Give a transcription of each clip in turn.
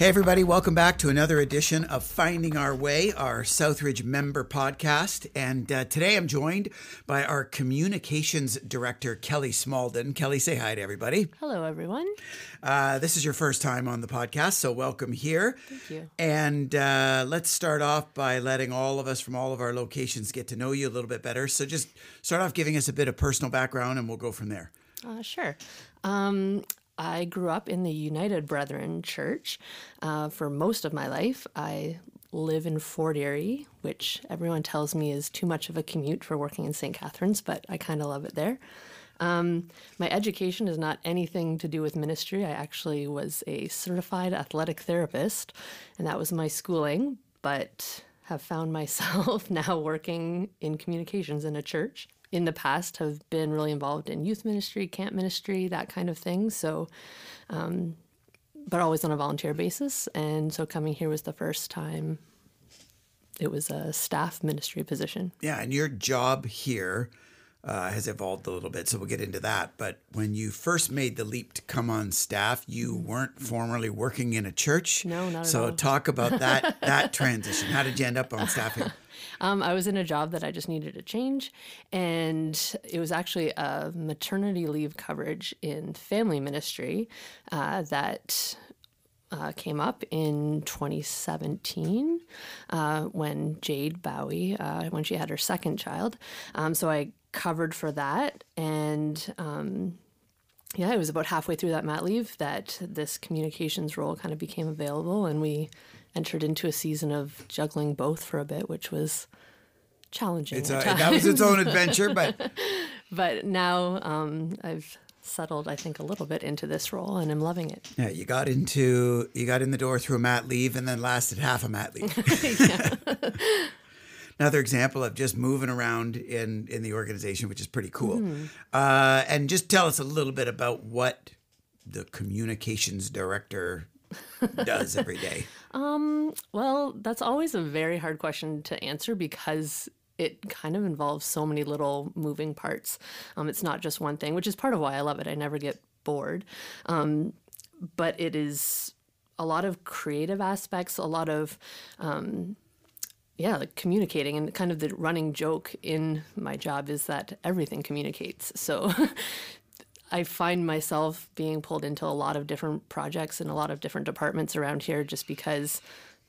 Hey, everybody, welcome back to another edition of Finding Our Way, our Southridge member podcast. And uh, today I'm joined by our communications director, Kelly Smalldon. Kelly, say hi to everybody. Hello, everyone. Uh, this is your first time on the podcast, so welcome here. Thank you. And uh, let's start off by letting all of us from all of our locations get to know you a little bit better. So just start off giving us a bit of personal background and we'll go from there. Uh, sure. Um, I grew up in the United Brethren Church uh, for most of my life. I live in Fort Erie, which everyone tells me is too much of a commute for working in St. Catharines, but I kind of love it there. Um, my education is not anything to do with ministry. I actually was a certified athletic therapist, and that was my schooling, but have found myself now working in communications in a church in the past have been really involved in youth ministry, camp ministry, that kind of thing. So, um, but always on a volunteer basis. And so coming here was the first time it was a staff ministry position. Yeah, and your job here uh, has evolved a little bit, so we'll get into that. But when you first made the leap to come on staff, you weren't formerly working in a church. No, not at so talk about that that transition. How did you end up on staffing? Um, I was in a job that I just needed to change, and it was actually a maternity leave coverage in family ministry uh, that uh, came up in 2017 uh, when Jade Bowie, uh, when she had her second child. Um, so I covered for that, and um, yeah, it was about halfway through that mat leave that this communications role kind of became available, and we entered into a season of juggling both for a bit, which was challenging. It's a, that was its own adventure, but but now um, I've settled, I think, a little bit into this role, and I'm loving it. yeah, you got into you got in the door through a mat leave, and then lasted half a mat leave. Another example of just moving around in in the organization, which is pretty cool. Mm-hmm. Uh, and just tell us a little bit about what the communications director does every day. Well, that's always a very hard question to answer because it kind of involves so many little moving parts. Um, it's not just one thing, which is part of why I love it. I never get bored. Um, but it is a lot of creative aspects, a lot of um, yeah, like communicating and kind of the running joke in my job is that everything communicates. So I find myself being pulled into a lot of different projects and a lot of different departments around here just because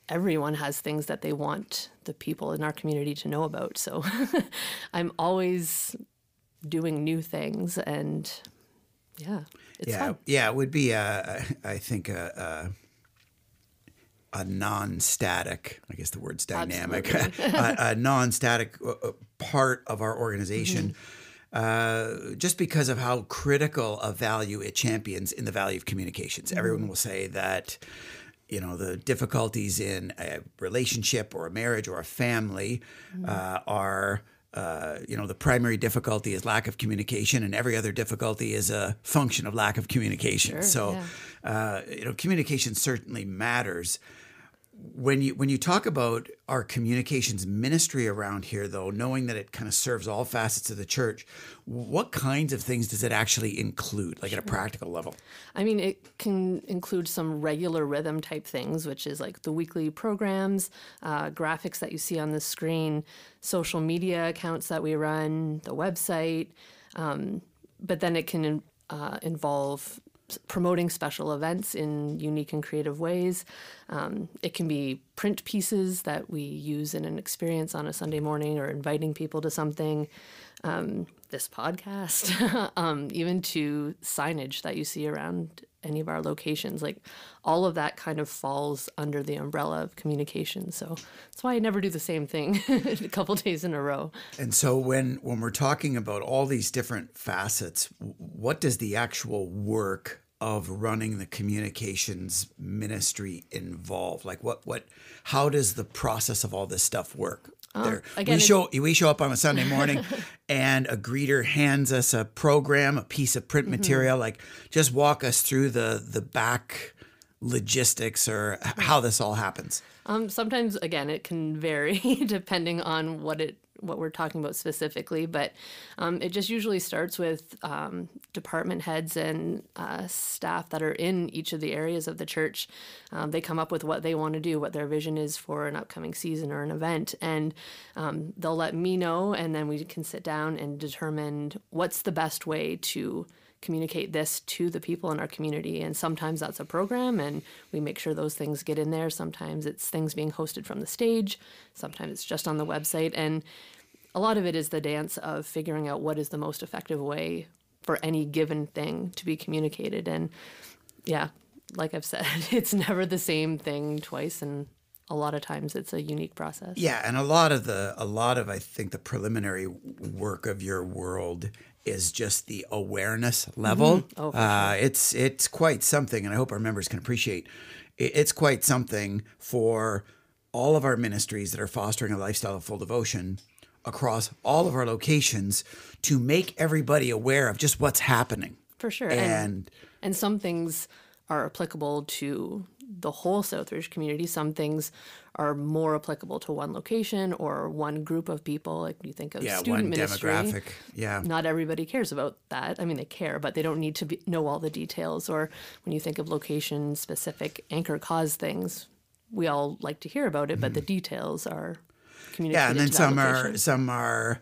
everyone has things that they want the people in our community to know about. So I'm always doing new things and yeah, it's yeah, fun. yeah, it would be uh, I think a, a, non-static. I guess the word's dynamic. a, a non-static uh, uh, part of our organization. Uh, just because of how critical a value it champions in the value of communications. Everyone will say that, you know, the difficulties in a relationship or a marriage or a family uh, are. Uh, you know, the primary difficulty is lack of communication, and every other difficulty is a function of lack of communication. so, uh, you know, communication certainly matters. When you when you talk about our communications ministry around here, though, knowing that it kind of serves all facets of the church, what kinds of things does it actually include, like at a practical level? I mean, it can include some regular rhythm type things, which is like the weekly programs, uh, graphics that you see on the screen, social media accounts that we run, the website. Um, but then it can uh, involve promoting special events in unique and creative ways. Um, it can be print pieces that we use in an experience on a Sunday morning or inviting people to something. Um, this podcast, um, even to signage that you see around any of our locations. Like all of that kind of falls under the umbrella of communication. So that's why I never do the same thing a couple days in a row. And so when when we're talking about all these different facets, what does the actual work of running the communications ministry involve? Like what what how does the process of all this stuff work? there. again, we show we show up on a Sunday morning and a greeter hands us a program, a piece of print material. Like just walk us through the the back logistics or how this all happens. Um, sometimes, again, it can vary depending on what it what we're talking about specifically, but um, it just usually starts with um, department heads and uh, staff that are in each of the areas of the church. Um, they come up with what they want to do, what their vision is for an upcoming season or an event, and um, they'll let me know, and then we can sit down and determine what's the best way to communicate this to the people in our community. And sometimes that's a program, and we make sure those things get in there. Sometimes it's things being hosted from the stage, sometimes it's just on the website. And a lot of it is the dance of figuring out what is the most effective way for any given thing to be communicated. And yeah, like I've said, it's never the same thing twice. And a lot of times it's a unique process. Yeah, and a lot of the a lot of I think the preliminary work of your world is just the awareness level. Mm-hmm. Oh, uh, It's it's quite something, and I hope our members can appreciate. it- It's quite something for all of our ministries that are fostering a lifestyle of full devotion across all of our locations to make everybody aware of just what's happening. For sure. And and some things are applicable to the whole Southridge community. Some things are more applicable to one location or one group of people. Like you think of yeah, student one ministry. demographic. Yeah. Not everybody cares about that. I mean, they care, but they don't need to be, know all the details. Or when you think of location specific anchor cause things, we all like to hear about it, but the details are communicated. Mm-hmm. Yeah, and then some are some are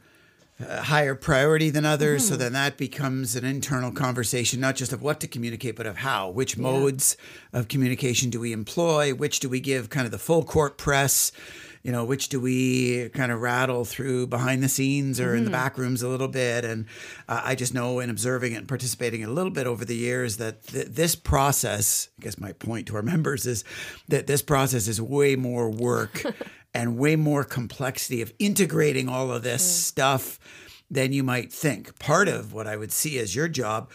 uh, higher priority than others. Mm-hmm. So then that becomes an internal conversation, not just of what to communicate, but of how. Which modes of communication do we employ? Which do we give kind of the full court press? You know, which do we kind of rattle through behind the scenes or Mm-hmm. in the back rooms a little bit? And uh, I just know in observing it and participating a little bit over the years that th- this process, I guess my point to our members is that this process is way more work and way more complexity of integrating all of this stuff than you might think. Part of what I would see as your job,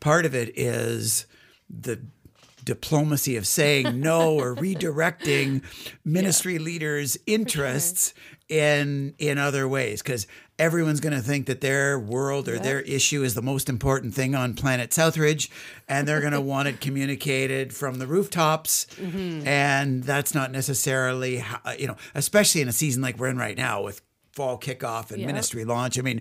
part of it is the diplomacy of saying no or redirecting ministry leaders' interests in in other ways because everyone's going to think that their world or their issue is the most important thing on planet Southridge and they're going to want it communicated from the rooftops and that's not necessarily how, you know especially in a season like we're in right now with fall kickoff and Yeah. ministry launch i mean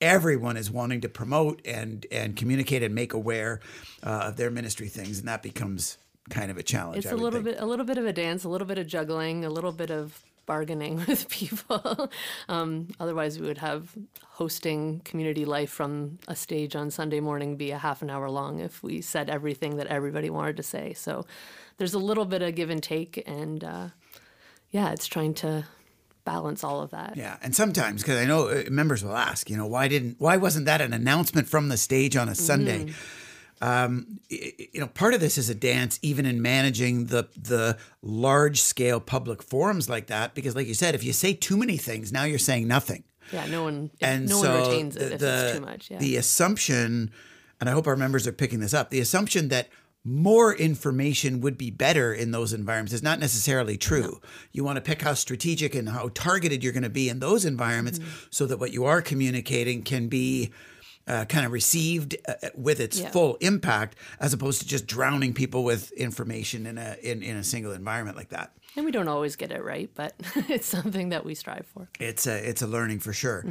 everyone is wanting to promote and and communicate and make aware uh, of their ministry things and that becomes kind of a challenge It's I a little think. bit, a little bit of a dance, a little bit of juggling, a little bit of bargaining with people. um, otherwise, we would have hosting community life from a stage on Sunday morning be a half an hour long if we said everything that everybody wanted to say. So there's a little bit of give and take, and uh, yeah, it's trying to balance all of that. Yeah, and sometimes because I know uh, members will ask, you know, why didn't, why wasn't that an announcement from the stage on a Sunday? Um, you know, part of this is a dance, even in managing the the large scale public forums like that, because, like you said, if you say too many things, now you're saying nothing. Yeah, no one, and no so one retains it if the, it's too much. Yeah. the assumption, and I hope our members are picking this up, the assumption that more information would be better in those environments is not necessarily true. You want to pick how strategic and how targeted you're going to be in those environments Mm-hmm. so that what you are communicating can be uh, kind of received uh, with its Yeah. full impact as opposed to just drowning people with information in a in, in a single environment like that. and we don't always get it right, but it's something that we strive for. It's a it's a learning for sure.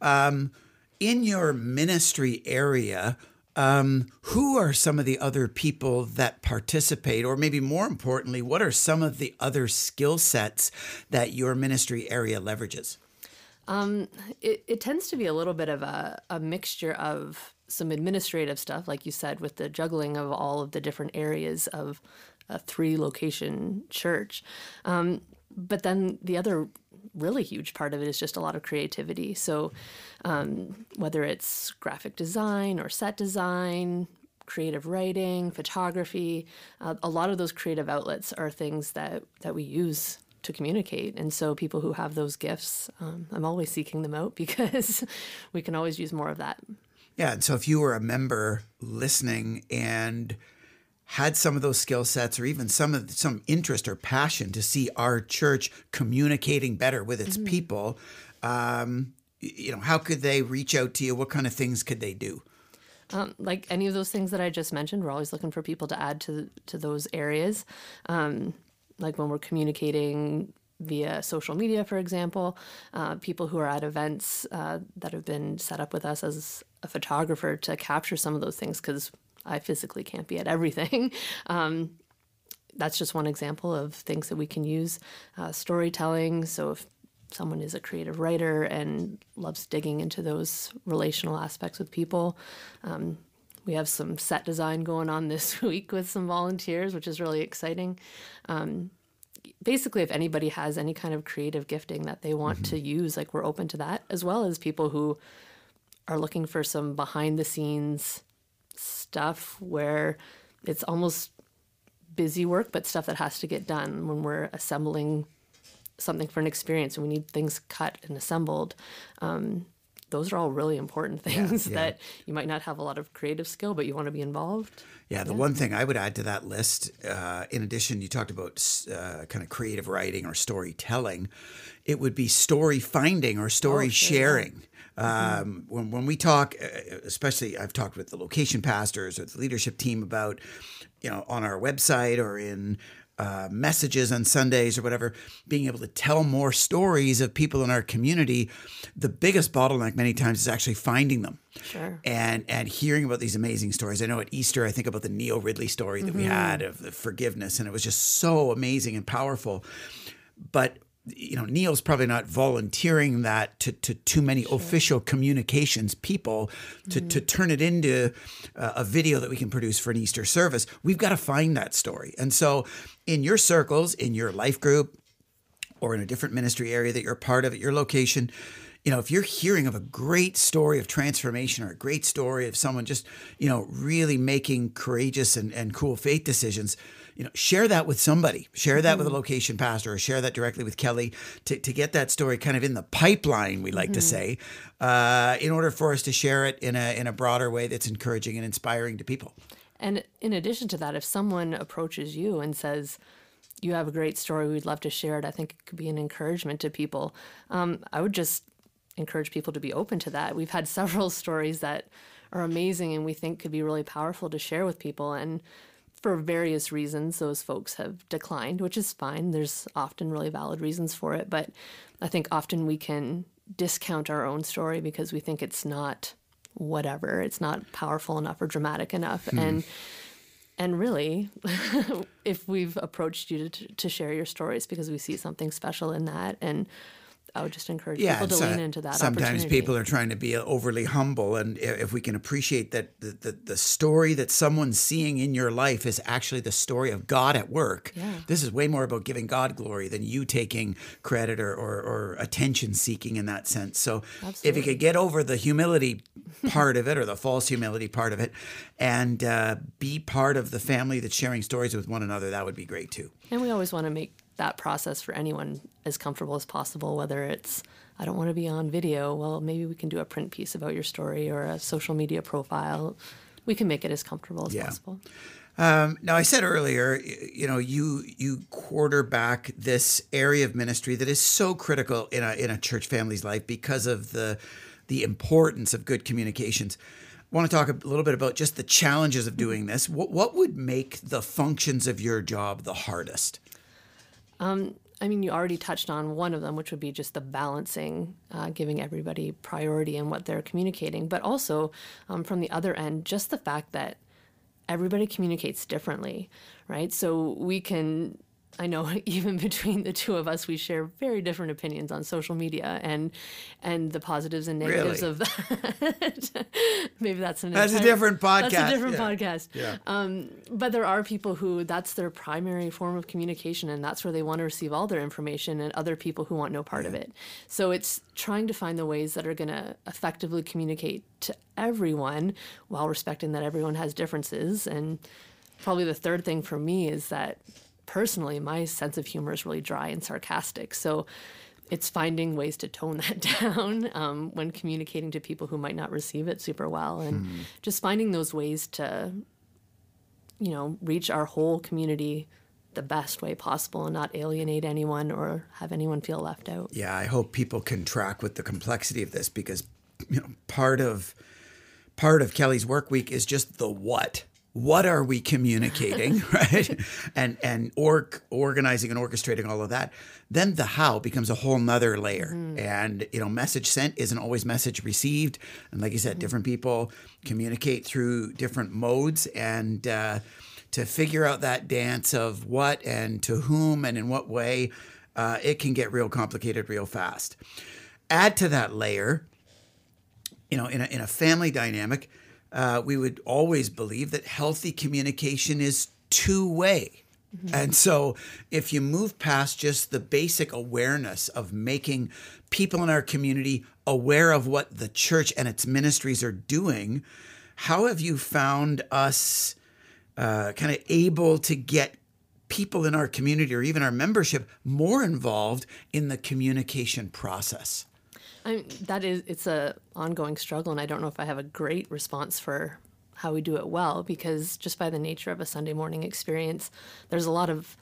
Um, in your ministry area, um, who are some of the other people that participate, or maybe more importantly, what are some of the other skill sets that your ministry area leverages? It, it tends to be a little bit of a, a mixture of some administrative stuff, like you said, with the juggling of all of the different areas of a three location church. Um, but then the other really huge part of it is just a lot of creativity. So um, whether it's graphic design or set design, creative writing, photography, uh, a lot of those creative outlets are things that, that we use to communicate. And so people who have those gifts, um, I'm always seeking them out because we can always use more of that. Yeah, and so if you were a member listening and had some of those skill sets or even some of some interest or passion to see our church communicating better with its people, um, you know, how could they reach out to you? What kind of things could they do? Um, like any of those things that I just mentioned, we're always looking for people to add to to those areas. Um, like when we're communicating via social media, for example, uh, people who are at events uh, that have been set up with us as a photographer to capture some of those things because I physically can't be at everything. Um, that's just one example of things that we can use. Uh, storytelling. So if someone is a creative writer and loves digging into those relational aspects with people, um, we have some set design going on this week with some volunteers, which is really exciting. Um, basically, if anybody has any kind of creative gifting that they want mm-hmm. to use, like we're open to that, as well as people who are looking for some behind the scenes stuff where it's almost busy work, but stuff that has to get done when we're assembling something for an experience and we need things cut and assembled. Um, those are all really important things yeah, yeah. that you might not have a lot of creative skill, but you want to be involved. Yeah, the yeah. one thing I would add to that list, uh, in addition, you talked about uh, kind of creative writing or storytelling, it would be story finding or story oh, sharing. Mm-hmm. Um, when, when we talk, uh, especially I've talked with the location pastors or the leadership team about, you know, on our website or in uh, messages on Sundays or whatever, being able to tell more stories of people in our community, the biggest bottleneck many times is actually finding them. Sure. And and hearing about these amazing stories. I know at Easter, I think about the Neil Ridley story that mm-hmm. we had of the forgiveness, and it was just so amazing and powerful. But you know, Neil's probably not volunteering that to, to too many sure. official communications people to, mm-hmm. to turn it into uh, a video that we can produce for an Easter service. We've got to find that story. And so, in your circles, in your life group, or in a different ministry area that you're part of at your location, you know, if you're hearing of a great story of transformation or a great story of someone just, you know, really making courageous and, and cool faith decisions, you know, share that with somebody. Share that mm-hmm. with a mm-hmm. location pastor or share that directly with Kelly to, to get that story kind of in the pipeline, we like mm-hmm. to say, uh, in order for us to share it in a, in a broader way that's encouraging and inspiring to people. And in addition to that, if someone approaches you and says, you have a great story, we'd love to share it, I think it could be an encouragement to people. Um, I would just encourage people to be open to that. We've had several stories that are amazing and we think could be really powerful to share with people. And for various reasons, those folks have declined, which is fine. There's often really valid reasons for it. But I think often we can discount our own story because we think it's not whatever, it's not powerful enough or dramatic enough. Hmm. And and really, if we've approached you to, to share your stories because we see something special in that and I would just encourage yeah, people to lean into that. Sometimes people are trying to be overly humble, and if we can appreciate that the, the, the, story that someone's seeing in your life is actually the story of God at work, yeah. this is way more about giving God glory than you taking credit or, or, or attention seeking in that sense. So Absolutely. if you could get over the humility part of it or the false humility part of it and uh, be part of the family that's sharing stories with one another, that would be great too. And we always want to make that process for anyone as comfortable as possible, whether it's I don't want to be on video. Well, maybe we can do a print piece about your story or a social media profile. We can make it as comfortable as yeah. possible. Um, now, I said earlier, you know, you you quarterback this area of ministry that is so critical in a in a church family's life because of the the importance of good communications. I want to talk a little bit about just the challenges of doing this. What, what would make the functions of your job the hardest? Um, I mean, you already touched on one of them, which would be just the balancing, uh, giving everybody priority in what they're communicating, but also um, from the other end, just the fact that everybody communicates differently, right? So we can I know even between the two of us, we share very different opinions on social media and and the positives and negatives really? of that. Maybe that's an that's entire, a different podcast. That's a different yeah. podcast. Yeah. Um, but there are people who that's their primary form of communication, and that's where they want to receive all their information, and other people who want no part yeah. of it. So it's trying to find the ways that are going to effectively communicate to everyone while respecting that everyone has differences and. Probably the third thing for me is that personally, my sense of humor is really dry and sarcastic. So it's finding ways to tone that down um, when communicating to people who might not receive it super well, and mm. just finding those ways to, you know, reach our whole community the best way possible and not alienate anyone or have anyone feel left out. Yeah, I hope people can track with the complexity of this because you know part of part of Kelly's work week is just the what what are we communicating, right? And and org, organizing and orchestrating all of that. Then the how becomes a whole nother layer. And you know, message sent isn't always message received. And like you said, different people communicate through different modes and. Uh, to figure out that dance of what and to whom and in what way, uh, it can get real complicated real fast. Add to that layer, you know, in a, in a family dynamic, uh, we would always believe that healthy communication is two way. And so, if you move past just the basic awareness of making people in our community aware of what the church and its ministries are doing, how have you found us uh, kind of able to get people in our community or even our membership more involved in the communication process? I mean, that is, it's a ongoing struggle, and I don't know if I have a great response for how we do it well because just by the nature of a Sunday morning experience, there's a lot of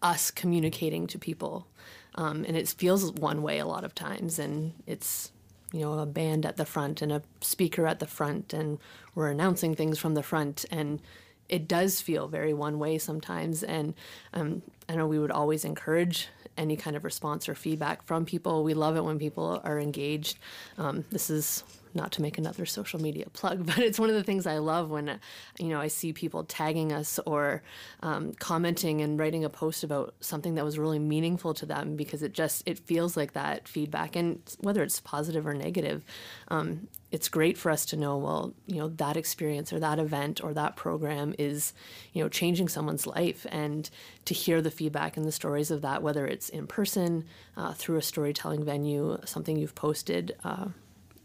us communicating to people, um, and it feels one way a lot of times, and it's you know a band at the front and a speaker at the front, and we're announcing things from the front, and it does feel very one way sometimes. And um, I know we would always encourage any kind of response or feedback from people. We love it when people are engaged. Um, this is not to make another social media plug, but it's one of the things I love when you know I see people tagging us or um, commenting and writing a post about something that was really meaningful to them because it just it feels like that feedback and whether it's positive or negative, um, it's great for us to know well you know that experience or that event or that program is you know changing someone's life and to hear the feedback and the stories of that whether it's in person uh, through a storytelling venue something you've posted. Uh,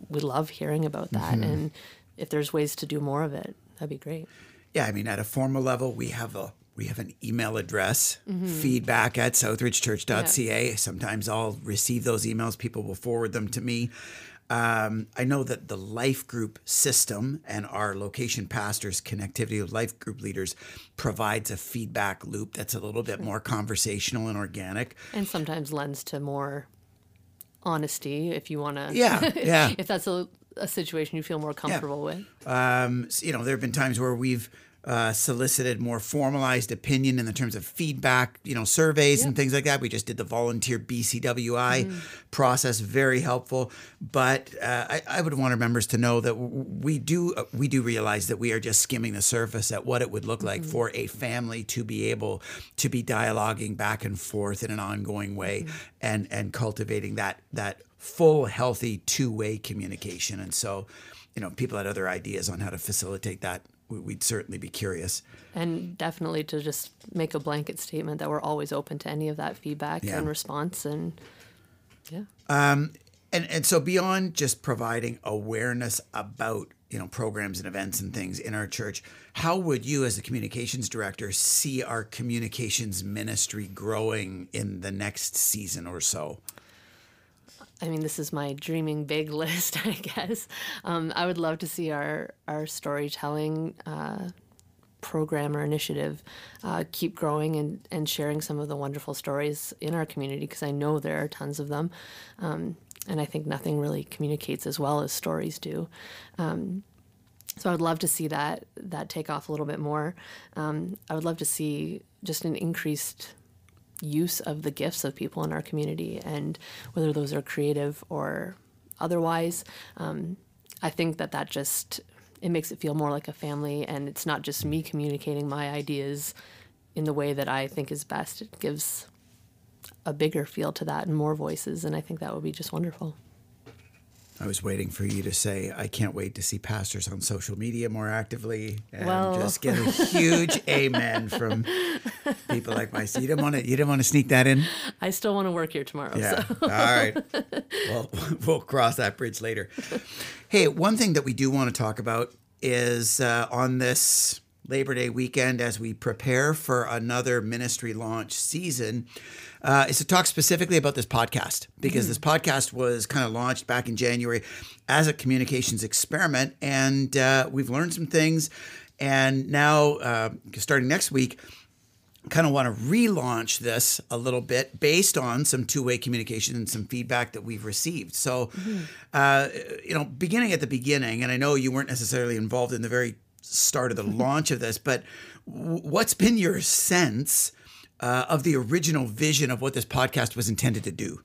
we love hearing about that. Mm-hmm. And if there's ways to do more of it, that'd be great. Yeah, I mean, at a formal level, we have a we have an email address, mm-hmm. feedback at southridgechurch.ca. Yeah. Sometimes I'll receive those emails. People will forward them to me. Um, I know that the life group system and our location pastors' connectivity with life group leaders provides a feedback loop that's a little bit more conversational and organic. And sometimes lends to more honesty if you want to. Yeah, yeah. if that's a, a situation you feel more comfortable yeah. with. Um, you know, there have been times where we've uh, solicited more formalized opinion in the terms of feedback, you know, surveys yep. and things like that. We just did the volunteer BCWI mm. process, very helpful. But uh, I, I, would want our members to know that we do uh, we do realize that we are just skimming the surface at what it would look like mm-hmm. for a family to be able to be dialoguing back and forth in an ongoing way mm-hmm. and and cultivating that that full healthy two way communication. And so, you know, people had other ideas on how to facilitate that we'd certainly be curious. And definitely to just make a blanket statement that we're always open to any of that feedback yeah. and response. And yeah. Um, and, and so beyond just providing awareness about you know programs and events and things in our church how would you as the communications director see our communications ministry growing in the next season or so I mean, this is my dreaming big list, I guess. Um, I would love to see our our storytelling uh, program or initiative uh, keep growing and, and sharing some of the wonderful stories in our community because I know there are tons of them. Um, and I think nothing really communicates as well as stories do. Um, so I would love to see that that take off a little bit more. Um, I would love to see just an increased use of the gifts of people in our community, and whether those are creative or otherwise. Um, I think that that just it makes it feel more like a family, and it's not just me communicating my ideas in the way that I think is best. It gives a bigger feel to that and more voices, and I think that would be just wonderful. I was waiting for you to say, I can't wait to see pastors on social media more actively and well. just get a huge amen from people like myself. You didn't want to you didn't want to sneak that in? I still want to work here tomorrow. Yeah. So. All right. Well, we'll cross that bridge later. Hey, one thing that we do want to talk about is uh, on this Labor Day weekend as we prepare for another ministry launch season uh, is to talk specifically about this podcast because mm. this podcast was kind of launched back in January as a communications experiment, and uh, we've learned some things. And now, uh, starting next week, kind of want to relaunch this a little bit based on some two-way communication and some feedback that we've received. So, mm-hmm. uh, you know, beginning at the beginning, and I know you weren't necessarily involved in the very start of the launch of this, but w- what's been your sense uh, of the original vision of what this podcast was intended to do?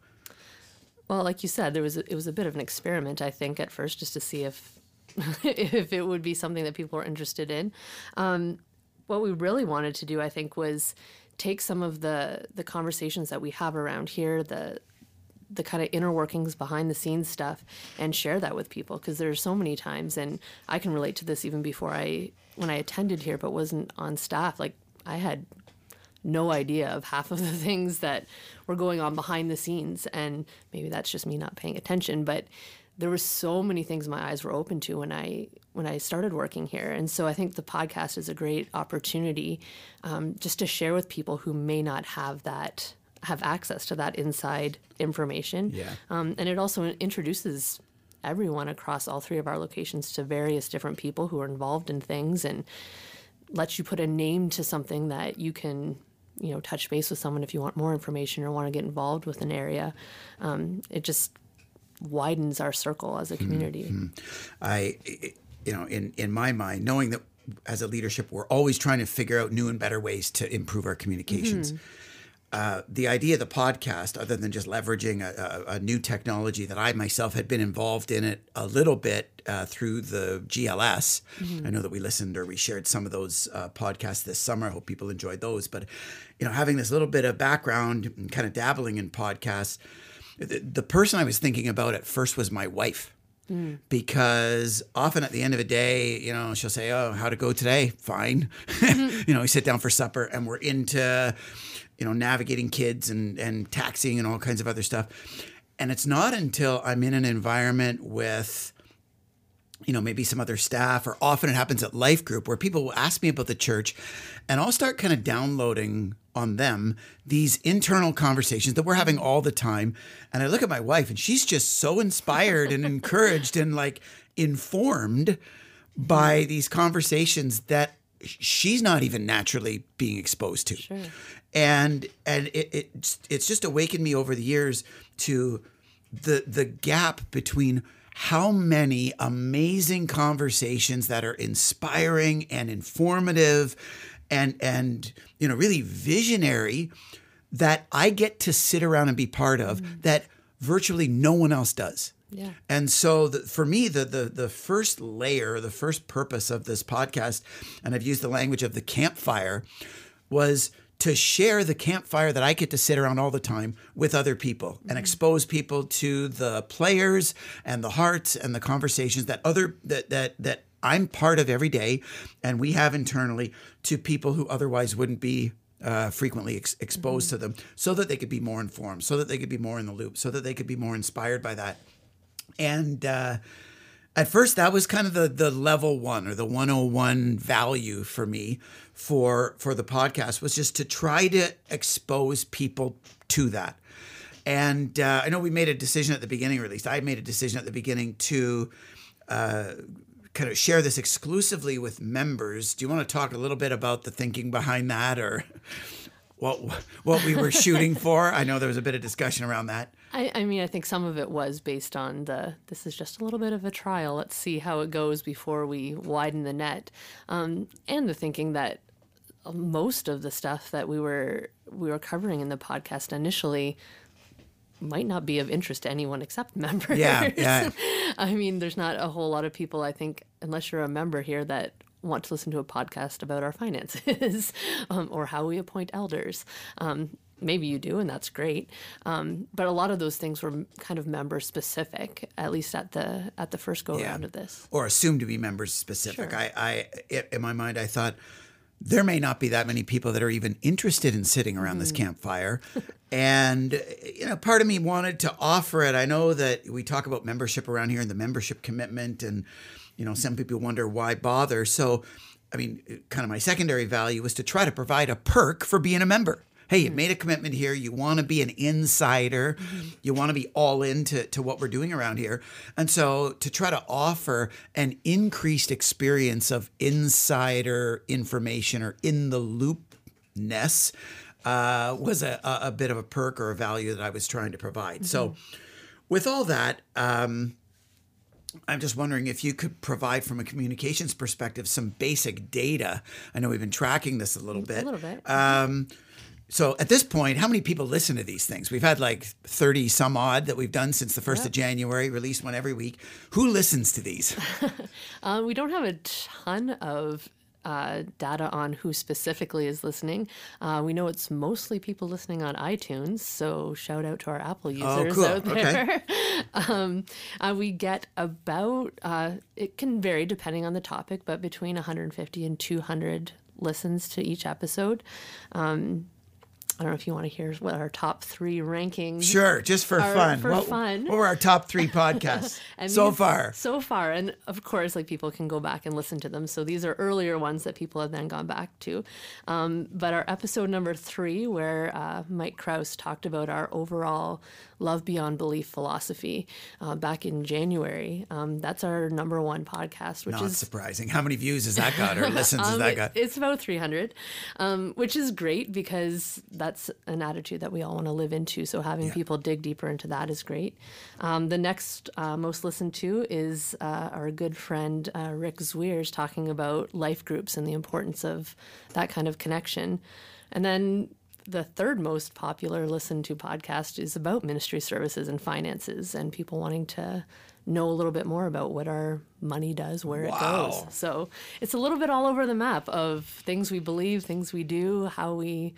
Well, like you said, there was a, it was a bit of an experiment, I think, at first, just to see if if it would be something that people were interested in. Um, what we really wanted to do, I think, was take some of the the conversations that we have around here, the the kind of inner workings behind the scenes stuff and share that with people because there's so many times and I can relate to this even before I when I attended here but wasn't on staff like I had no idea of half of the things that were going on behind the scenes and maybe that's just me not paying attention but there were so many things my eyes were open to when I when I started working here, and so I think the podcast is a great opportunity um, just to share with people who may not have that have access to that inside information. Yeah. Um, and it also introduces everyone across all three of our locations to various different people who are involved in things and lets you put a name to something that you can you know touch base with someone if you want more information or want to get involved with an area um, it just widens our circle as a hmm, community. Hmm. I, you know, in in my mind, knowing that as a leadership, we're always trying to figure out new and better ways to improve our communications. Mm-hmm. Uh, the idea of the podcast, other than just leveraging a, a, a new technology that I myself had been involved in it a little bit uh, through the GLS. I know that we listened or we shared some of those uh, podcasts this summer. I hope people enjoyed those. But you know, having this little bit of background and kind of dabbling in podcasts, the, the person I was thinking about at first was my wife because often at the end of the day, you know, she'll say, "Oh, how'd it go today? Fine." you know, we sit down for supper and we're into, you know, navigating kids and and taxiing and all kinds of other stuff. And it's not until I'm in an environment with you know, maybe some other staff, or often it happens at Life Group where people will ask me about the church and I'll start kind of downloading on them these internal conversations that we're having all the time. And I look at my wife and she's just so inspired and encouraged and like informed by these conversations that she's not even naturally being exposed to. Sure. And and it, it it's just awakened me over the years to the the gap between how many amazing conversations that are inspiring and informative and and you know really visionary that I get to sit around and be part of mm-hmm. that virtually no one else does. Yeah. And so the, for me, the, the the first layer, the first purpose of this podcast, and I've used the language of the campfire, was to share the campfire that I get to sit around all the time with other people and expose people to the players and the hearts and the conversations that other that that that I'm part of every day and we have internally to people who otherwise wouldn't be uh, frequently ex- exposed to them so that they could be more informed, so that they could be more in the loop, so that they could be more inspired by that. And uh, at first, that was kind of the the level one or the 101 value for me for for the podcast was just to try to expose people to that. And uh, I know we made a decision at the beginning, or at least I made a decision at the beginning to uh, kind of share this exclusively with members. Do you want to talk a little bit about the thinking behind that, or what what we were shooting for? I know there was a bit of discussion around that. I, I mean, I think some of it was based on the this is just a little bit of a trial. Let's see how it goes before we widen the net, um, and the thinking that most of the stuff that we were we were covering in the podcast initially might not be of interest to anyone except members. Yeah, yeah. I mean, there's not a whole lot of people, I think, unless you're a member here, that want to listen to a podcast about our finances um, or how we appoint elders. Um, maybe you do, and that's great. Um, but a lot of those things were kind of member specific, at least at the at the first go Yeah. around of this. or assumed to be members specific. Sure. I, I, i- in my mind, I thought there may not be that many people that are even interested in sitting around this campfire. and, you know, part of me wanted to offer it. I know that we talk about membership around here and the membership commitment, and, you know, some people wonder why bother. So, I mean, kind of my secondary value was to try to provide a perk for being a member. Hey, you made a commitment here. You want to be an insider. You want to be all into to what we're doing around here. And so to try to offer an increased experience of insider information or in the loopness uh, was a, a, bit of a perk or a value that I was trying to provide. So with all that, um, I'm just wondering if you could provide, from a communications perspective, some basic data. I know we've been tracking this a little bit. A little bit. Um, so at this point, how many people listen to these things? We've had like 30 some odd that we've done since the 1st of January, released one every week. Who listens to these? Um, we don't have a ton of uh, data on who specifically is listening. Uh, we know it's mostly people listening on iTunes, so shout out to our Apple users cool. out Okay. there. um, uh, we get about, uh, it can vary depending on the topic, but between 150 and 200 listens to each episode. Um, I don't know if you want to hear what our top three rankings Sure, just for Our- fun. for what, fun. what were our top three podcasts And so far? So far, and of course, like people can go back and listen to them. So these are earlier ones that people have then gone back to. Um, but our episode number three, where uh, Mike Kraus talked about our overall love beyond belief philosophy uh, back in January, um, that's our number one podcast, which Not is surprising. How many views has that got or listens has um, that got? It's about 300, um, which is great because that's an attitude that we all want to live into. So having people dig deeper into that is great. Um, the next uh, most listened to is uh, our good friend uh, Rick Zweers talking about life groups and the importance of that kind of connection. And then the third most popular listened to podcast is about ministry services and finances and people wanting to know a little bit more about what our money does, where it goes. So it's a little bit all over the map of things we believe, things we do, how we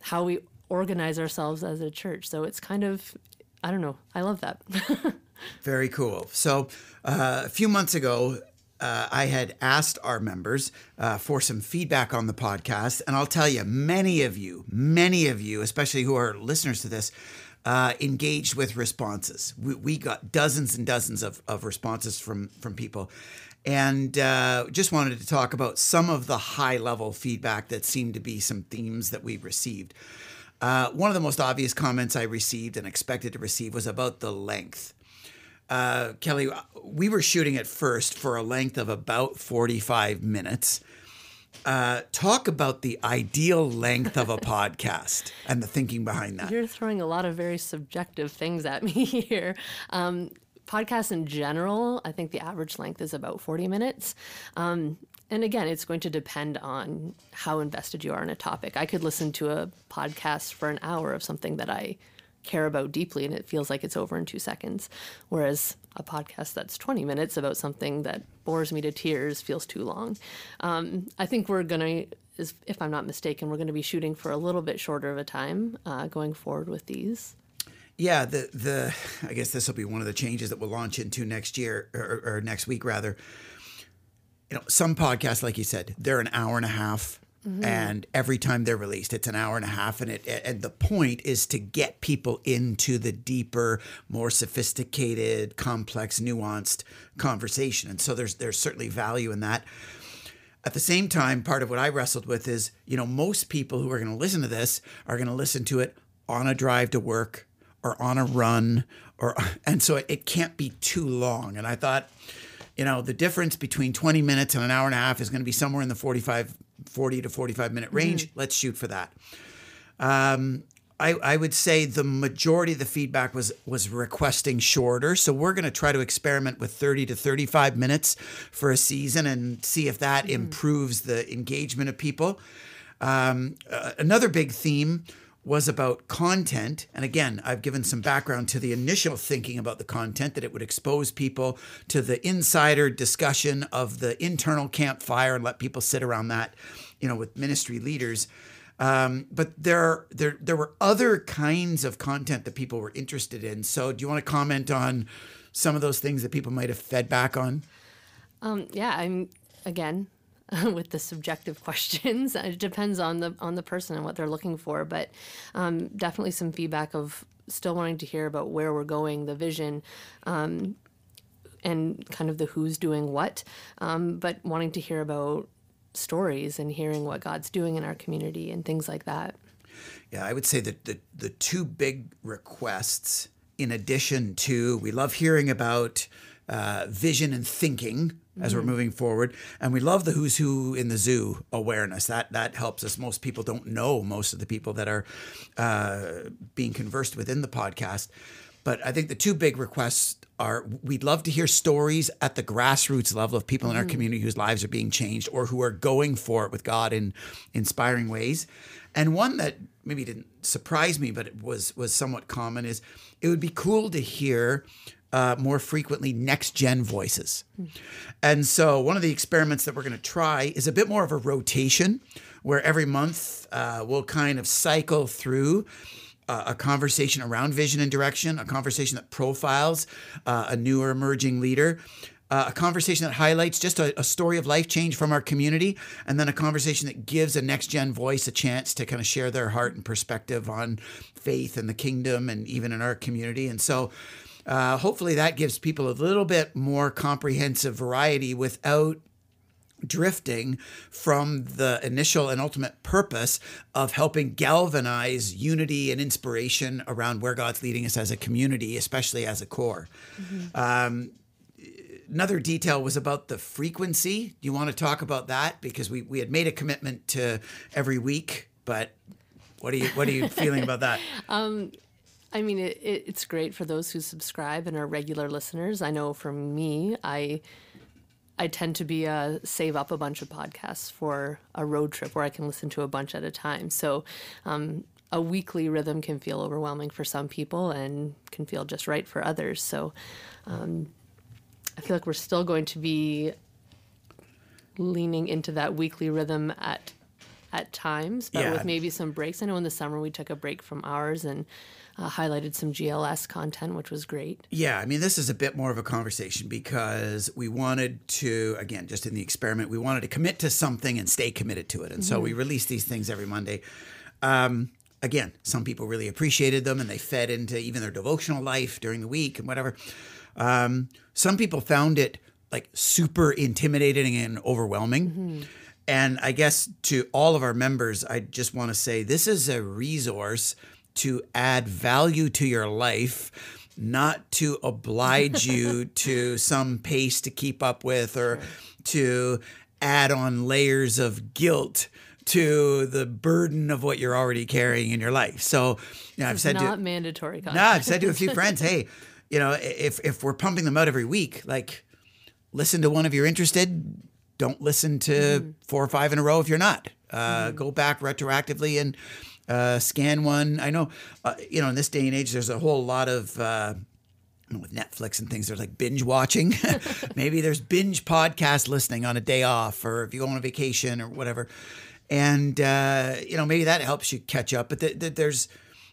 how we organize ourselves as a church. So it's kind of I don't know. I love that. Very cool. So uh, a few months ago, uh, I had asked our members uh, for some feedback on the podcast. And I'll tell you, many of you, many of you, especially who are listeners to this, uh, engaged with responses. We, we got dozens and dozens of, of responses from, from people. And uh, just wanted to talk about some of the high level feedback that seemed to be some themes that we received. Uh, one of the most obvious comments I received and expected to receive was about the length. Uh, Kelly, we were shooting at first for a length of about 45 minutes. Uh, talk about the ideal length of a podcast and the thinking behind that. You're throwing a lot of very subjective things at me here. Um, podcasts in general, I think the average length is about 40 minutes. Um, and again, it's going to depend on how invested you are in a topic. I could listen to a podcast for an hour of something that I care about deeply and it feels like it's over in two seconds. Whereas a podcast that's 20 minutes about something that bores me to tears feels too long. Um, I think we're going to, if I'm not mistaken, we're going to be shooting for a little bit shorter of a time uh, going forward with these. Yeah, the the I guess this will be one of the changes that we'll launch into next year or, or next week rather. You know, some podcasts, like you said, they're an hour and a half, Mm-hmm. and every time they're released, it's an hour and a half, and it and the point is to get people into the deeper, more sophisticated, complex, nuanced conversation, and so there's there's certainly value in that. At the same time, part of what I wrestled with is, you know, most people who are going to listen to this are going to listen to it on a drive to work or on a run or and so it, it can't be too long. And I thought, you know, the difference between 20 minutes and an hour and a half is going to be somewhere in the 45 40 to 45 minute range. Let's shoot for that. Um, I, I would say the majority of the feedback was was requesting shorter. So we're going to try to experiment with 30 to 35 minutes for a season and see if that improves the engagement of people. Um, uh, another big theme was about content. And again, I've given some background to the initial thinking about the content that it would expose people to the insider discussion of the internal campfire and let people sit around that, you know, with ministry leaders. Um, but there, there, there were other kinds of content that people were interested in. So, do you want to comment on some of those things that people might have fed back on? Um, yeah, I'm again with the subjective questions. It depends on the on the person and what they're looking for, but um, definitely some feedback of still wanting to hear about where we're going, the vision, um, and kind of the who's doing what, um, but wanting to hear about stories and hearing what God's doing in our community and things like that. Yeah, I would say that the the two big requests, in addition to we love hearing about uh, vision and thinking as we're moving forward, and we love the who's who in the zoo awareness. That that helps us. Most people don't know most of the people that are uh, being conversed within the podcast. but I think the two big requests are we'd love to hear stories at the grassroots level of people in our community whose lives are being changed or who are going for it with God in inspiring ways. And one that maybe didn't surprise me, but it was was somewhat common is it would be cool to hear uh, more frequently next gen voices. And so one of the experiments that we're going to try is a bit more of a rotation where every month uh, we'll kind of cycle through uh, a conversation around vision and direction, a conversation that profiles uh, a newer emerging leader. Uh, a conversation that highlights just a, a, story of life change from our community, and then a conversation that gives a next gen voice a chance to kind of share their heart and perspective on faith and the kingdom, and even in our community. And so, uh, hopefully, that gives people a little bit more comprehensive variety without drifting from the initial and ultimate purpose of helping galvanize unity and inspiration around where God's leading us as a community, especially as a core. Mm-hmm. Um, another detail was about the frequency. Do you want to talk about that? Because we, we had made a commitment to every week, but what are you what are you feeling about that? Um, I mean, it, it, it's great for those who subscribe and are regular listeners. I know for me, I I tend to be a save up a bunch of podcasts for a road trip where I can listen to a bunch at a time. So um, a weekly rhythm can feel overwhelming for some people and can feel just right for others. So um, I feel like we're still going to be leaning into that weekly rhythm at at times, but yeah. with maybe some breaks. I know in the summer we took a break from ours and uh, highlighted some GLS content, which was great. Yeah, I mean, this is a bit more of a conversation because we wanted to, again, just in the experiment, we wanted to commit to something and stay committed to it. And mm-hmm. so we mm-hmm. release these things every Monday. Um, again, some people really appreciated them and they fed into even their devotional life during the week and whatever. Um, some people found it like super intimidating and overwhelming. Mm-hmm. And I guess to all of our members, I just want to say this is a resource to add value to your life, not to oblige you to some pace to keep up with or to add on layers of guilt to the burden of what you're already carrying in your life. So, you know, I've said not to, mandatory. No, nah, I've said to a few friends, hey, you know, if if we're pumping them out every week, like listen to one if you're interested. Don't listen to mm-hmm. four or five in a row if you're not. Uh, mm-hmm. Go back retroactively and uh, scan one. I know, uh, you know, in this day and age, there's a whole lot of. Uh, with Netflix and things, there's like binge watching. Maybe there's binge podcast listening on a day off, or if you go on a vacation or whatever. And uh, you know, maybe that helps you catch up. But th- th- there's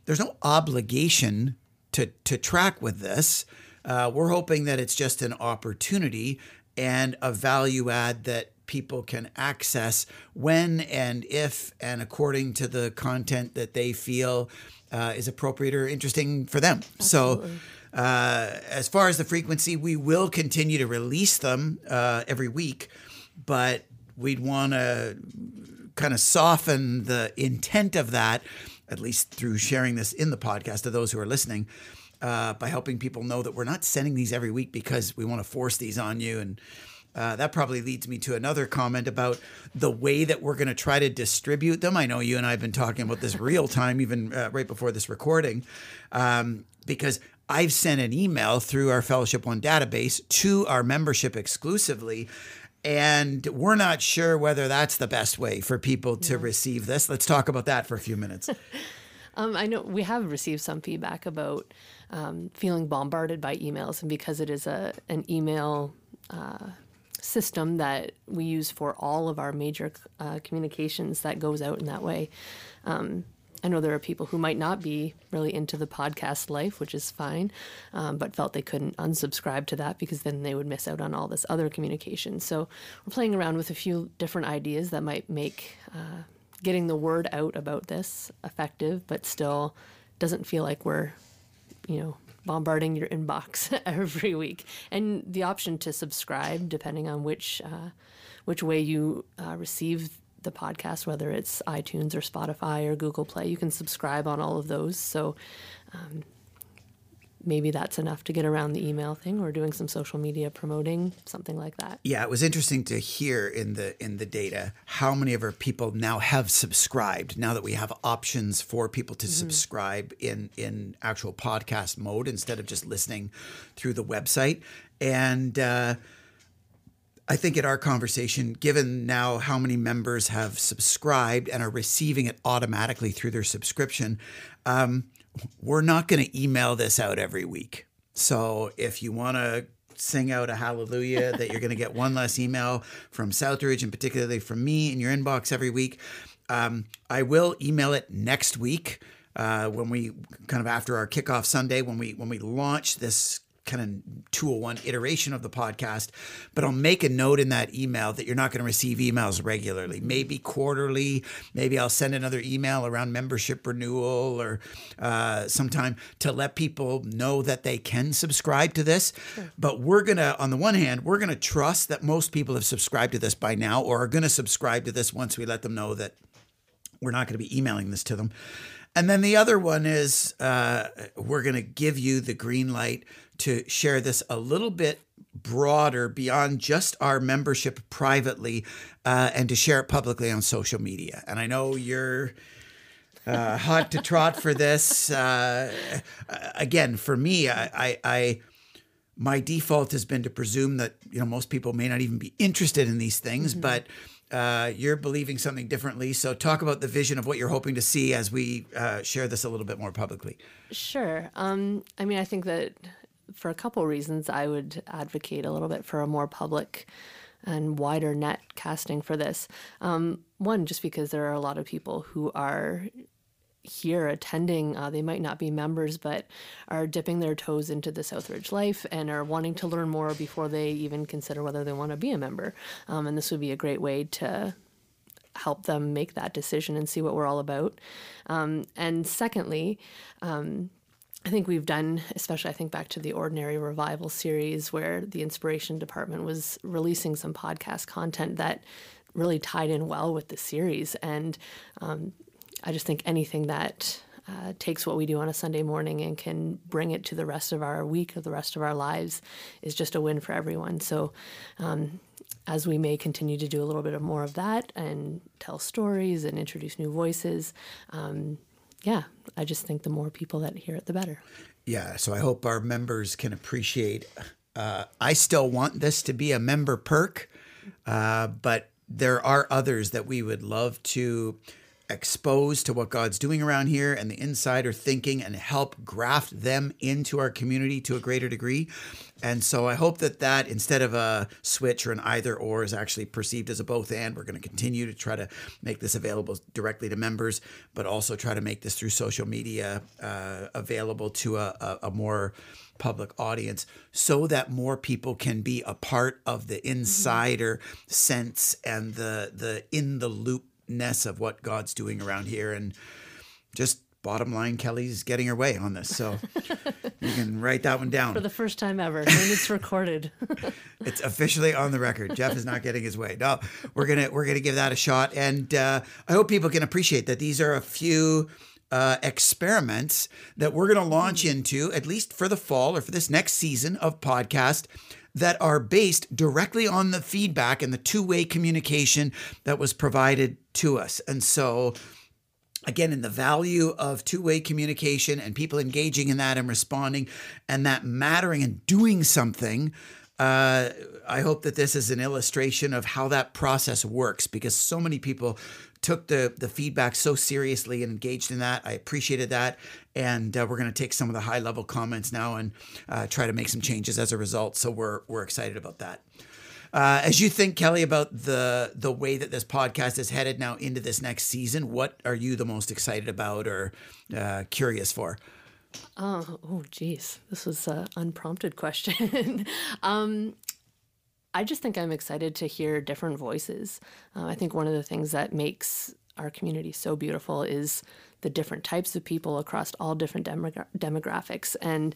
there's no obligation to to track with this. Uh, we're hoping that it's just an opportunity and a value add that people can access when and if and according to the content that they feel uh, is appropriate or interesting for them. Absolutely. So, uh, as far as the frequency, we will continue to release them uh, every week, but we'd want to kind of soften the intent of that, at least through sharing this in the podcast to those who are listening. Uh, by helping people know that we're not sending these every week because we want to force these on you and uh, that probably leads me to another comment about the way that we're going to try to distribute them. I know you and I have been talking about this real time, even uh, right before this recording, um, because I've sent an email through our Fellowship One database to our membership exclusively. And we're not sure whether that's the best way for people to yeah. receive this. Let's talk about that for a few minutes. um, I know we have received some feedback about um, feeling bombarded by emails, and because it is a an email uh, system that we use for all of our major uh, communications that goes out in that way. Um, I know there are people who might not be really into the podcast life, which is fine, um, but felt they couldn't unsubscribe to that because then they would miss out on all this other communication. So we're playing around with a few different ideas that might make uh, getting the word out about this effective, but still doesn't feel like we're, you know, bombarding your inbox every week, and the option to subscribe depending on which uh, which way you uh, receive the podcast, whether it's iTunes or Spotify or Google Play. You can subscribe on all of those. So. Um, maybe that's enough to get around the email thing or doing some social media promoting something like that Yeah, it was interesting to hear in the in the data how many of our people now have subscribed. Now that we have options for people to subscribe in in actual podcast mode instead of just listening through the website, and uh, I think in our conversation, given now how many members have subscribed and are receiving it automatically through their subscription, um, we're not going to email this out every week. So if you want to sing out a hallelujah that you're going to get one less email from Southridge and particularly from me in your inbox every week, um, I will email it next week uh, when we kind of after our kickoff Sunday when we when we launch this kind of 201 iteration of the podcast, but I'll make a note in that email that you're not going to receive emails regularly, maybe quarterly. Maybe I'll send another email around membership renewal or uh, sometime to let people know that they can subscribe to this. But we're going to, on the one hand, we're going to trust that most people have subscribed to this by now or are going to subscribe to this once we let them know that we're not going to be emailing this to them. And then the other one is uh, we're going to give you the green light to share this a little bit broader beyond just our membership privately uh, and to share it publicly on social media. And I know you're uh, hot to trot for this. Uh, again, for me, I, I, I my default has been to presume that you know most people may not even be interested in these things, but uh, you're believing something differently. So talk about the vision of what you're hoping to see as we uh, share this a little bit more publicly. Sure. Um, I mean, I think that for a couple reasons, I would advocate a little bit for a more public and wider net casting for this. Um, one, just because there are a lot of people who are here attending, uh, they might not be members, but are dipping their toes into the Southridge life and are wanting to learn more before they even consider whether they want to be a member. Um, and this would be a great way to help them make that decision and see what we're all about. Um, and secondly, um, I think we've done, especially I think back to the Ordinary Revival series, where the Inspiration Department was releasing some podcast content that really tied in well with the series. And um, I just think anything that uh, takes what we do on a Sunday morning and can bring it to the rest of our week or the rest of our lives is just a win for everyone. So, um, as we may continue to do a little bit of more of that and tell stories and introduce new voices, um, yeah, I just think the more people that hear it, the better. Yeah, so I hope our members can appreciate. Uh, I still want this to be a member perk, uh, but there are others that we would love to expose to what God's doing around here and the insider thinking and help graft them into our community to a greater degree. And so I hope that that instead of a switch or an either or is actually perceived as a both and. We're going to continue to try to make this available directly to members, but also try to make this through social media uh, available to a, a, a more public audience so that more people can be a part of the insider sense and the the in the loopness of what God's doing around here and just bottom line Kelly's getting her way on this so you can write that one down For the first time ever, and it's recorded. it's officially on the record. Jeff is not getting his way. No, we're gonna we're gonna give that a shot, and uh, I hope people can appreciate that these are a few uh, experiments that we're gonna launch into at least for the fall or for this next season of podcast that are based directly on the feedback and the two way communication that was provided to us, and so again in the value of two-way communication and people engaging in that and responding and that mattering and doing something uh, i hope that this is an illustration of how that process works because so many people took the the feedback so seriously and engaged in that. I appreciated that. And uh, we're going to take some of the high level comments now and uh, try to make some changes as a result. So we're we're excited about that. Uh, as you think, Kelly, about the the way that this podcast is headed now into this next season, what are you the most excited about or uh, curious for? Oh, oh, geez, this was an unprompted question. um, I just think I'm excited to hear different voices. Uh, I think one of the things that makes our community so beautiful is the different types of people across all different demogra- demographics and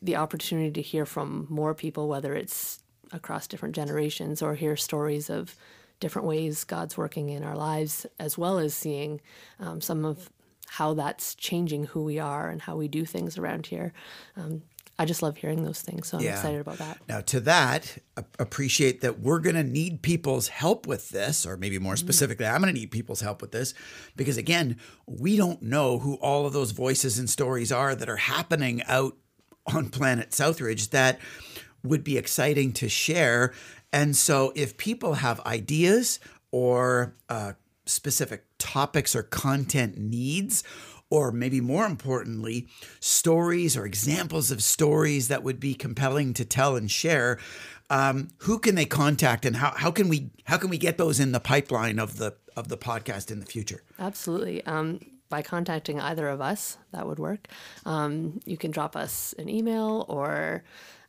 the opportunity to hear from more people, whether it's across different generations or hear stories of different ways God's working in our lives, as well as seeing um, some of how that's changing who we are and how we do things around here. Um, I just love hearing those things. So I'm Yeah. excited about that. Now, to that, appreciate that we're going to need people's help with this, or maybe more specifically, I'm going to need people's help with this because, again, we don't know who all of those voices and stories are that are happening out on planet Southridge that would be exciting to share. And so, if people have ideas or uh, specific topics or content needs, or maybe more importantly, stories or examples of stories that would be compelling to tell and share. Um, who can they contact, and how, how can we how can we get those in the pipeline of the of the podcast in the future? Absolutely. Um, by contacting either of us, that would work. Um, you can drop us an email or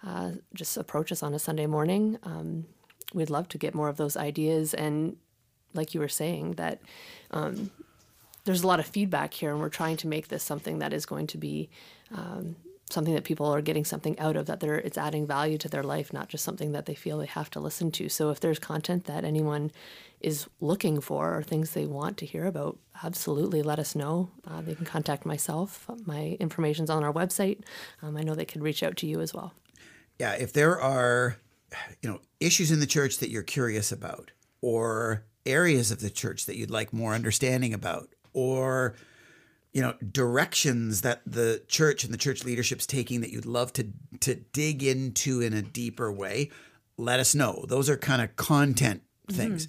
uh, just approach us on a Sunday morning. Um, we'd love to get more of those ideas. And like you were saying, that um, there's a lot of feedback here, and we're trying to make this something that is going to be um, something that people are getting something out of that they're it's adding value to their life not just something that they feel they have to listen to. So if there's content that anyone is looking for or things they want to hear about absolutely let us know. Uh, they can contact myself. My information's on our website. Um, i know they can reach out to you as well. Yeah, if there are, you know, issues in the church that you're curious about, or areas of the church that you'd like more understanding about, or you know, directions that the church and the church leadership's taking that you'd love to to dig into in a deeper way, let us know. Those are kind of content things.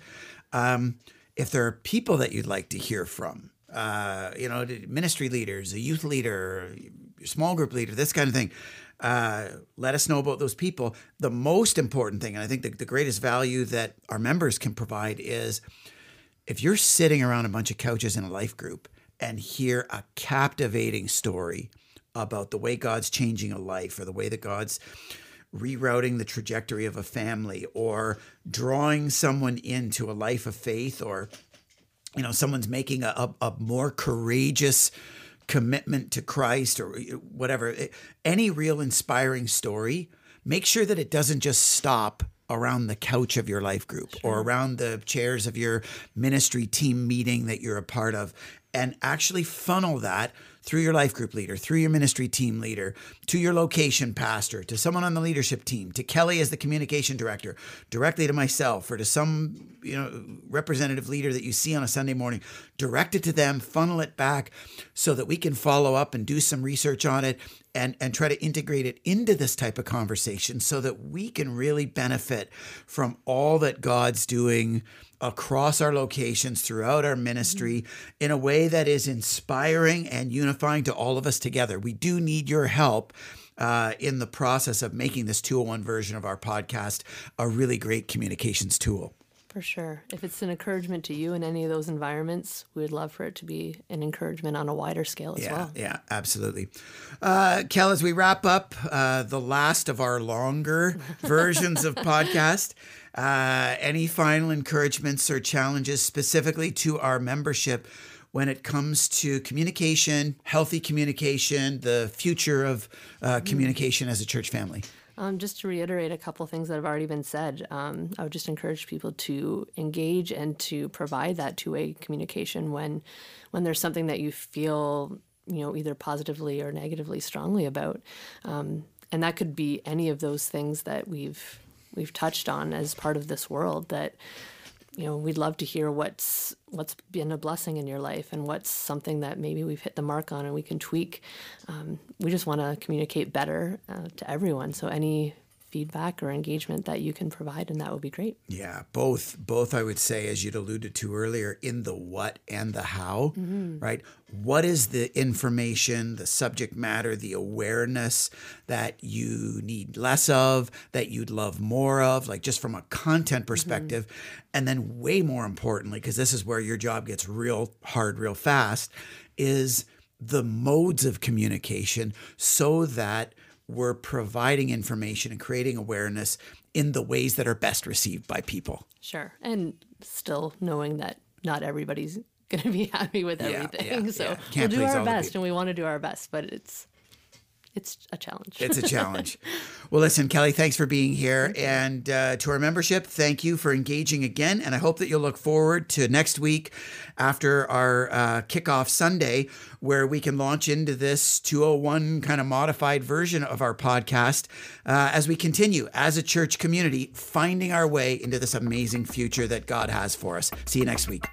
Um, if there are people that you'd like to hear from, uh, you know, ministry leaders, a youth leader, small group leader, this kind of thing. Uh, let us know about those people. The most important thing, and I think the, the greatest value that our members can provide is if you're sitting around a bunch of couches in a life group and hear a captivating story about the way God's changing a life or the way that God's rerouting the trajectory of a family or drawing someone into a life of faith or you know someone's making a, a, a more courageous commitment to Christ or whatever any real inspiring story make sure that it doesn't just stop around the couch of your life group or around the chairs of your ministry team meeting that you're a part of and actually funnel that through your life group leader, through your ministry team leader, to your location pastor, to someone on the leadership team, to Kelly as the communication director, directly to myself or to some, you know, representative leader that you see on a Sunday morning. Direct it to them, funnel it back so that we can follow up and do some research on it and and try to integrate it into this type of conversation so that we can really benefit from all that God's doing across our locations throughout our ministry in a way that is inspiring and unifying to all of us together. We do need your help uh, in the process of making this 201 version of our podcast a really great communications tool. For sure. If it's an encouragement to you in any of those environments, we would love for it to be an encouragement on a wider scale as Yeah, well. yeah, absolutely. Uh, Kel, as we wrap up uh, the last of our longer versions of podcast, uh, any final encouragements or challenges specifically to our membership when it comes to communication, healthy communication, the future of uh, communication as a church family? Um, just to reiterate a couple things that have already been said, um, I would just encourage people to engage and to provide that two-way communication when, when there's something that you feel, you know, either positively or negatively strongly about, um, and that could be any of those things that we've we've touched on as part of this world. That you know, we'd love to hear what's what's been a blessing in your life and what's something that maybe we've hit the mark on and we can tweak. Um, we just want to communicate better uh, to everyone. So any feedback or engagement that you can provide, and that would be great. Yeah, both both I would say, as you'd alluded to earlier, in the what and the how, mm-hmm. right? What is the information, the subject matter, the awareness that you need less of, that you'd love more of, like just from a content mm-hmm. perspective, and then way more importantly, because this is where your job gets real hard, real fast, is the modes of communication so that we're providing information and creating awareness in the ways that are best received by people. Sure, and still knowing that not everybody's going to be happy with everything. yeah, so yeah. we'll do our best, and we want to do our best, but it's it's a challenge. It's a challenge. well, listen, Kelly, thanks for being here. And uh, to our membership, thank you for engaging again. And I hope that you'll look forward to next week after our uh, kickoff Sunday, where we can launch into this 201 kind of modified version of our podcast uh, as we continue as a church community finding our way into this amazing future that God has for us. See you next week.